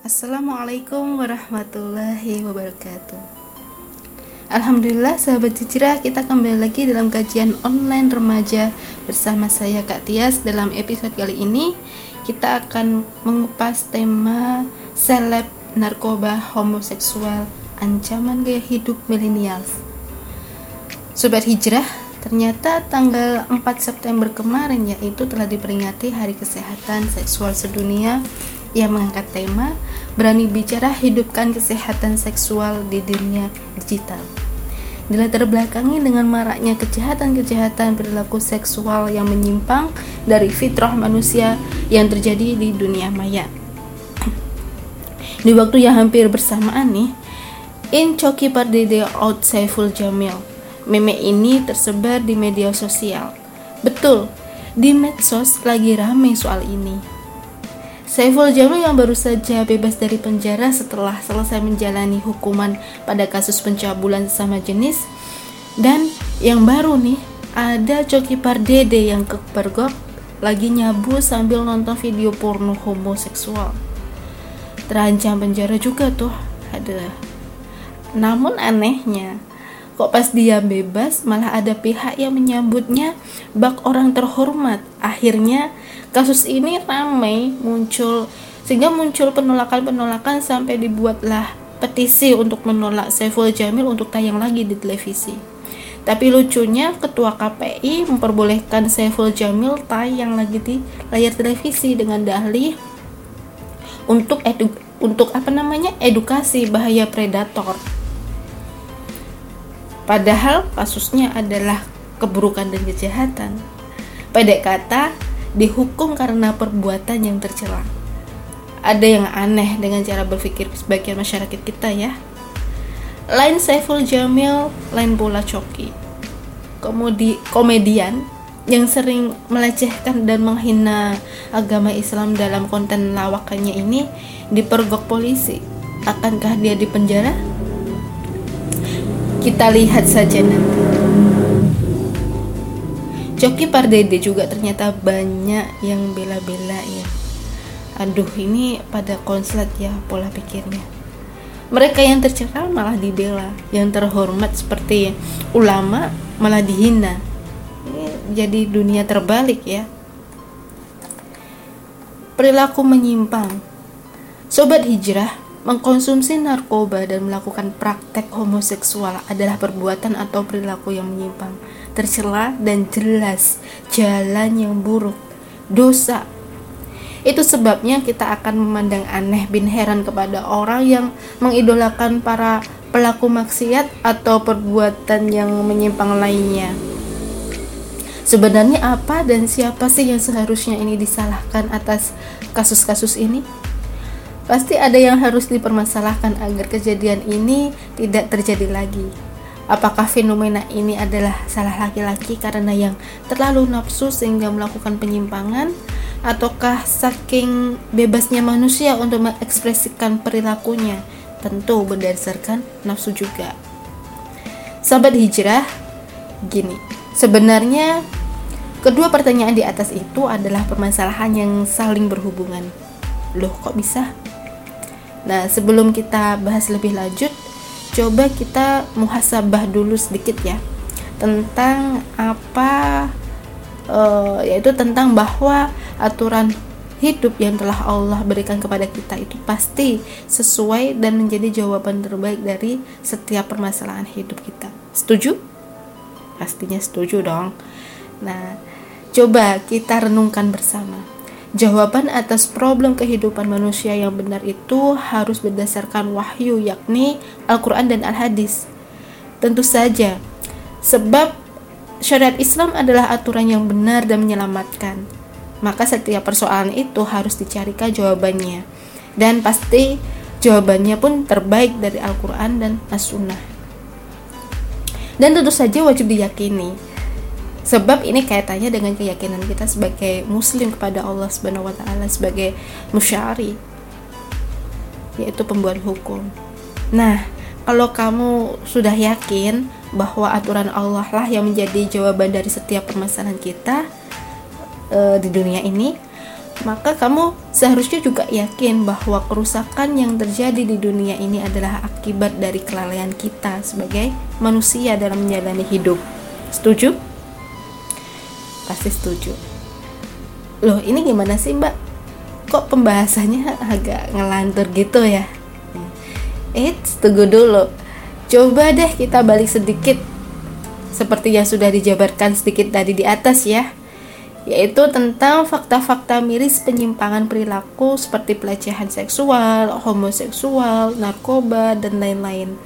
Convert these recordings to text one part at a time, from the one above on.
Assalamualaikum warahmatullahi wabarakatuh. Alhamdulillah sahabat hijrah kita kembali lagi dalam kajian online remaja bersama saya Kak Tias. Dalam episode kali ini kita akan mengupas tema seleb narkoba homoseksual ancaman gaya hidup milenial. Sobat hijrah ternyata tanggal 4 September kemarin yaitu telah diperingati Hari Kesehatan Seksual Sedunia yang mengangkat tema berani bicara hidupkan kesehatan seksual di dunia digital. Dilatar belakangi dengan maraknya kejahatan-kejahatan perilaku seksual yang menyimpang dari fitrah manusia yang terjadi di dunia maya. Di waktu yang hampir bersamaan nih, In Choki Pardede Out Saiful Jamil. Meme ini tersebar di media sosial. Betul, di medsos lagi rame soal ini. Saiful Jamil yang baru saja bebas dari penjara setelah selesai menjalani hukuman pada kasus pencabulan sesama jenis. Dan yang baru nih ada Coki Pardede yang kepergok lagi nyabu sambil nonton video porno homoseksual. Terancam penjara juga tuh ada. Namun anehnya kok pas dia bebas malah ada pihak yang menyambutnya bak orang terhormat akhirnya kasus ini ramai muncul sehingga muncul penolakan-penolakan sampai dibuatlah petisi untuk menolak Saiful Jamil untuk tayang lagi di televisi. Tapi lucunya ketua KPI memperbolehkan Saiful Jamil tayang lagi di layar televisi dengan dalih untuk edu untuk apa namanya edukasi bahaya predator. Padahal kasusnya adalah keburukan dan kejahatan. Pendek kata, dihukum karena perbuatan yang tercela. Ada yang aneh dengan cara berpikir sebagian masyarakat kita ya. Lain Saiful Jamil, lain pula Coki. Komedi komedian yang sering melecehkan dan menghina agama Islam dalam konten lawakannya ini dipergok polisi. Akankah dia dipenjara? Kita lihat saja nanti. Coki Pardede juga ternyata banyak yang bela-bela ya. Aduh ini pada konslet ya pola pikirnya. Mereka yang tercela malah dibela, yang terhormat seperti ulama malah dihina. Ini jadi dunia terbalik ya. Perilaku menyimpang. Sobat hijrah, mengkonsumsi narkoba dan melakukan praktek homoseksual adalah perbuatan atau perilaku yang menyimpang tercela dan jelas jalan yang buruk, dosa. Itu sebabnya kita akan memandang aneh bin heran kepada orang yang mengidolakan para pelaku maksiat atau perbuatan yang menyimpang lainnya. Sebenarnya apa dan siapa sih yang seharusnya ini disalahkan atas kasus-kasus ini? Pasti ada yang harus dipermasalahkan agar kejadian ini tidak terjadi lagi. Apakah fenomena ini adalah salah laki-laki karena yang terlalu nafsu sehingga melakukan penyimpangan ataukah saking bebasnya manusia untuk mengekspresikan perilakunya? Tentu berdasarkan nafsu juga. Sahabat hijrah, gini, sebenarnya kedua pertanyaan di atas itu adalah permasalahan yang saling berhubungan. Loh, kok bisa? Nah, sebelum kita bahas lebih lanjut, coba kita muhasabah dulu sedikit ya tentang apa uh, yaitu tentang bahwa aturan hidup yang telah Allah berikan kepada kita itu pasti sesuai dan menjadi jawaban terbaik dari setiap permasalahan hidup kita. Setuju? Pastinya setuju dong. Nah, coba kita renungkan bersama. Jawaban atas problem kehidupan manusia yang benar itu harus berdasarkan wahyu yakni Al-Quran dan Al-Hadis. Tentu saja, sebab syariat Islam adalah aturan yang benar dan menyelamatkan. Maka setiap persoalan itu harus dicarikan jawabannya. Dan pasti jawabannya pun terbaik dari Al-Quran dan As-Sunnah. Dan tentu saja wajib diyakini sebab ini kaitannya dengan keyakinan kita sebagai muslim kepada Allah Subhanahu wa taala sebagai musyari yaitu pembuat hukum. Nah, kalau kamu sudah yakin bahwa aturan Allah lah yang menjadi jawaban dari setiap permasalahan kita e, di dunia ini, maka kamu seharusnya juga yakin bahwa kerusakan yang terjadi di dunia ini adalah akibat dari kelalaian kita sebagai manusia dalam menjalani hidup. Setuju? Pasti setuju. Loh, ini gimana sih, Mbak? Kok pembahasannya agak ngelantur gitu ya? Eh, tunggu dulu. Coba deh kita balik sedikit seperti yang sudah dijabarkan sedikit tadi di atas ya yaitu tentang fakta-fakta miris penyimpangan perilaku seperti pelecehan seksual, homoseksual, narkoba, dan lain-lain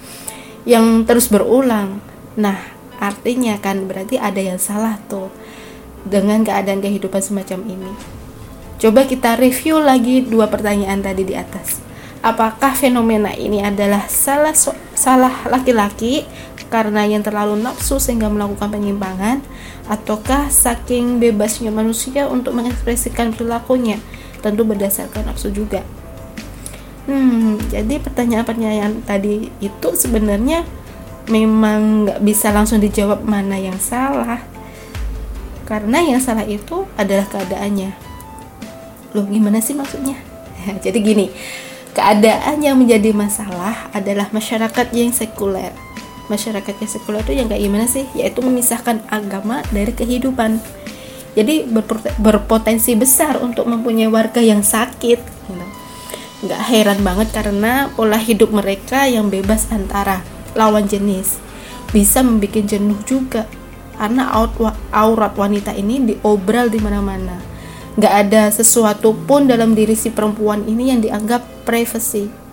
yang terus berulang. Nah, artinya kan berarti ada yang salah tuh dengan keadaan kehidupan semacam ini. Coba kita review lagi dua pertanyaan tadi di atas. Apakah fenomena ini adalah salah so salah laki-laki karena yang terlalu nafsu sehingga melakukan penyimpangan ataukah saking bebasnya manusia untuk mengekspresikan perilakunya tentu berdasarkan nafsu juga hmm jadi pertanyaan-pertanyaan tadi itu sebenarnya memang nggak bisa langsung dijawab mana yang salah karena yang salah itu adalah keadaannya. Loh gimana sih maksudnya? Jadi gini keadaan yang menjadi masalah adalah masyarakat yang sekuler. Masyarakat yang sekuler itu yang kayak gimana sih? Yaitu memisahkan agama dari kehidupan. Jadi berpotensi besar untuk mempunyai warga yang sakit nggak heran banget karena pola hidup mereka yang bebas antara lawan jenis. Bisa membuat jenuh juga karena aurat wanita ini diobral di mana-mana nggak ada sesuatu pun dalam diri si perempuan ini yang dianggap privacy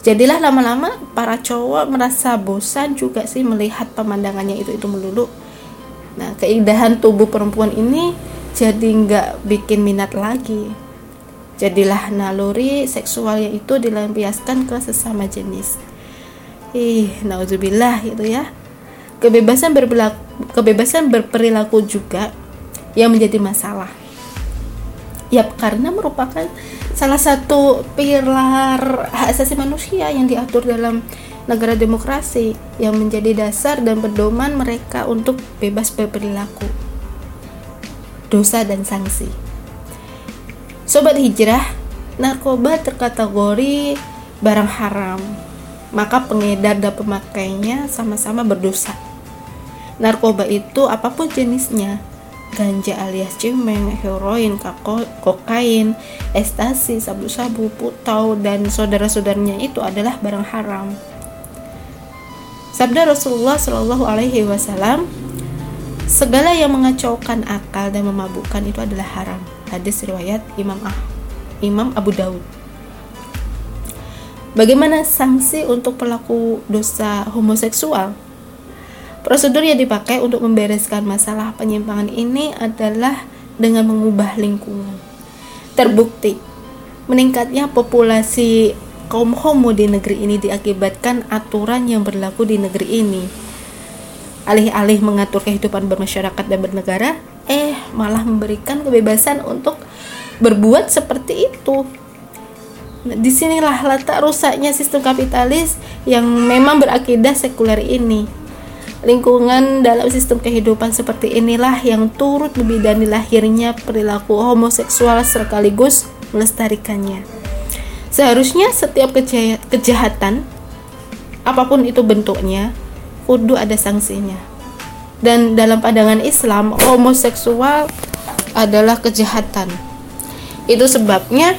Jadilah lama-lama para cowok merasa bosan juga sih melihat pemandangannya itu itu melulu. Nah, keindahan tubuh perempuan ini jadi nggak bikin minat lagi. Jadilah naluri seksualnya itu dilampiaskan ke sesama jenis. Ih, nauzubillah itu ya. Kebebasan berperilaku, kebebasan berperilaku juga yang menjadi masalah. Yap, karena merupakan salah satu pilar hak asasi manusia yang diatur dalam negara demokrasi yang menjadi dasar dan pedoman mereka untuk bebas berperilaku. Dosa dan sanksi. Sobat hijrah, narkoba terkategori barang haram, maka pengedar dan pemakainya sama-sama berdosa. Narkoba itu apa pun jenisnya, ganja alias cimeng, heroin, kokain, ekstasi, sabu-sabu, putau, dan saudara-saudaranya itu adalah barang haram. Sabda Rasulullah Shallallahu Alaihi Wasallam, segala yang mengacaukan akal dan memabukkan itu adalah haram. Hadis riwayat Imam Ah, Imam Abu Daud. Bagaimana sanksi untuk pelaku dosa homoseksual? Prosedur yang dipakai untuk membereskan masalah penyimpangan ini adalah dengan mengubah lingkungan. Terbukti, meningkatnya populasi kaum homo di negeri ini diakibatkan aturan yang berlaku di negeri ini. Alih-alih mengatur kehidupan bermasyarakat dan bernegara, eh malah memberikan kebebasan untuk berbuat seperti itu. Nah, di sinilah letak rusaknya sistem kapitalis yang memang berakidah sekuler ini Lingkungan dalam sistem kehidupan seperti inilah yang turut membidani lahirnya perilaku homoseksual sekaligus melestarikannya. Seharusnya setiap kejahatan, apa pun itu bentuknya, kudu ada sanksinya. Dan dalam pandangan Islam, homoseksual adalah kejahatan. Itu sebabnya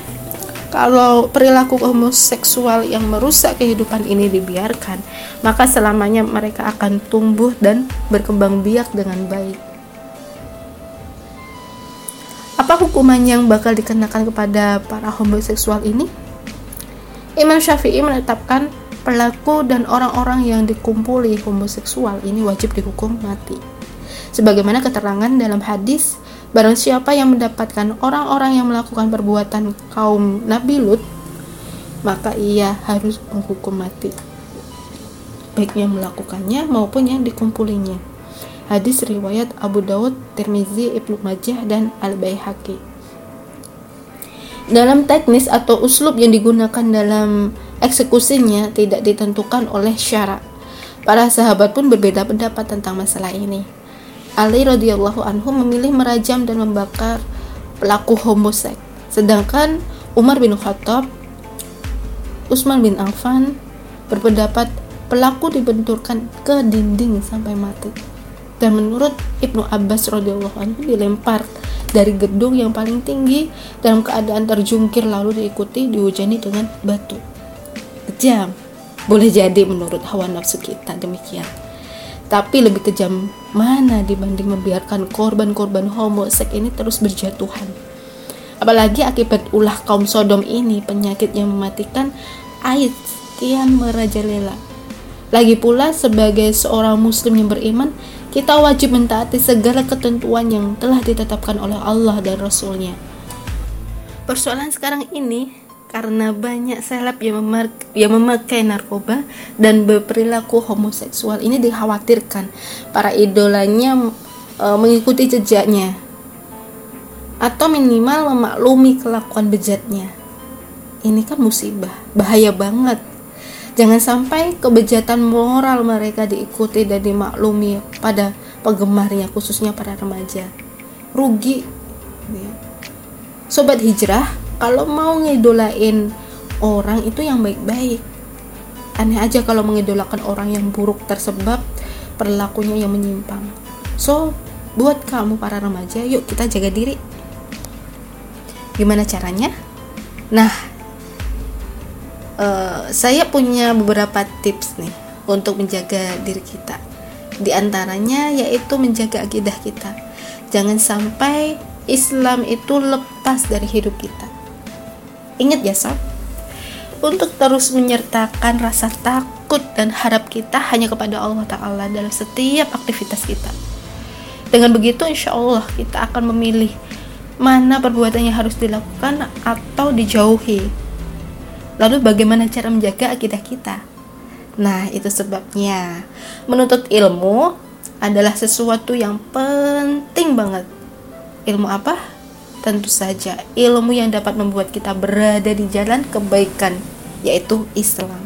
kalau perilaku homoseksual yang merusak kehidupan ini dibiarkan, maka selamanya mereka akan tumbuh dan berkembang biak dengan baik. Apa hukuman yang bakal dikenakan kepada para homoseksual ini? Imam Syafi'i menetapkan pelaku dan orang-orang yang dikumpuli homoseksual ini wajib dihukum mati. Sebagaimana keterangan dalam hadis Barang siapa yang mendapatkan orang-orang yang melakukan perbuatan kaum Nabi Lut, maka ia harus menghukum mati. Baik yang melakukannya maupun yang dikumpulinya. Hadis riwayat Abu Dawud, Tirmizi, Ibnu Majah, dan Al-Baihaqi. Dalam teknis atau uslub yang digunakan dalam eksekusinya tidak ditentukan oleh syarat. Para sahabat pun berbeda pendapat tentang masalah ini. Ali radhiyallahu anhu memilih merajam dan membakar pelaku homoseks Sedangkan Umar bin Khattab, Utsman bin Affan berpendapat pelaku dibenturkan ke dinding sampai mati. Dan menurut Ibnu Abbas radhiyallahu anhu dilempar dari gedung yang paling tinggi dalam keadaan terjungkir lalu diikuti dihujani dengan batu. Kejam. Boleh jadi menurut hawa nafsu kita demikian. Tapi lebih kejam mana dibanding membiarkan korban-korban homoseks ini terus berjatuhan. Apalagi akibat ulah kaum Sodom ini penyakit yang mematikan AIDS kian merajalela. Lagi pula sebagai seorang muslim yang beriman, kita wajib mentaati segala ketentuan yang telah ditetapkan oleh Allah dan Rasulnya. Persoalan sekarang ini karena banyak seleb yang, yang memakai narkoba dan berperilaku homoseksual ini dikhawatirkan para idolanya e, mengikuti jejaknya atau minimal memaklumi kelakuan bejatnya. Ini kan musibah, bahaya banget. Jangan sampai kebejatan moral mereka diikuti dan dimaklumi pada penggemarnya, khususnya para remaja. Rugi. Sobat hijrah, kalau mau ngidolain orang itu yang baik-baik. Aneh aja kalau mengidolakan orang yang buruk tersebab perilakunya yang menyimpang. So buat kamu para remaja yuk kita jaga diri. Gimana caranya? Nah uh, saya punya beberapa tips nih untuk menjaga diri kita. Di antaranya yaitu menjaga akidah kita. Jangan sampai Islam itu lepas dari hidup kita Ingat ya sob, untuk terus menyertakan rasa takut dan harap kita hanya kepada Allah Ta'ala dalam setiap aktivitas kita. Dengan begitu insya Allah kita akan memilih mana perbuatan yang harus dilakukan atau dijauhi. Lalu bagaimana cara menjaga akidah kita? Nah, itu sebabnya menuntut ilmu adalah sesuatu yang penting banget. Ilmu apa? Tentu saja ilmu yang dapat membuat kita berada di jalan kebaikan yaitu Islam.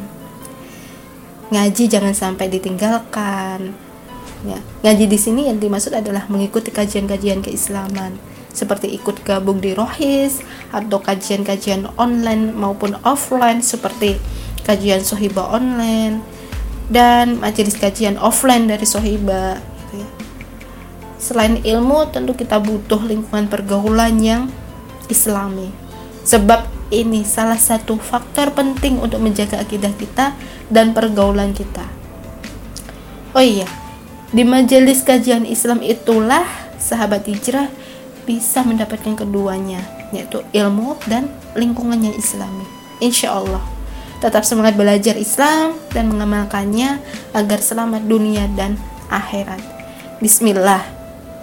Ngaji jangan sampai ditinggalkan. Ya ngaji di sini yang dimaksud adalah mengikuti kajian-kajian keislaman seperti ikut gabung di rohis atau kajian-kajian online maupun offline seperti kajian sohiba online dan majelis kajian offline dari sohiba Selain ilmu, tentu kita butuh lingkungan pergaulan yang islami. Sebab ini salah satu faktor penting untuk menjaga akidah kita dan pergaulan kita. Oh iya, di majelis kajian Islam itulah sahabat hijrah bisa mendapatkan keduanya, yaitu ilmu dan lingkungannya islami. Insya Allah, tetap semangat belajar Islam dan mengamalkannya agar selamat dunia dan akhirat. Bismillah.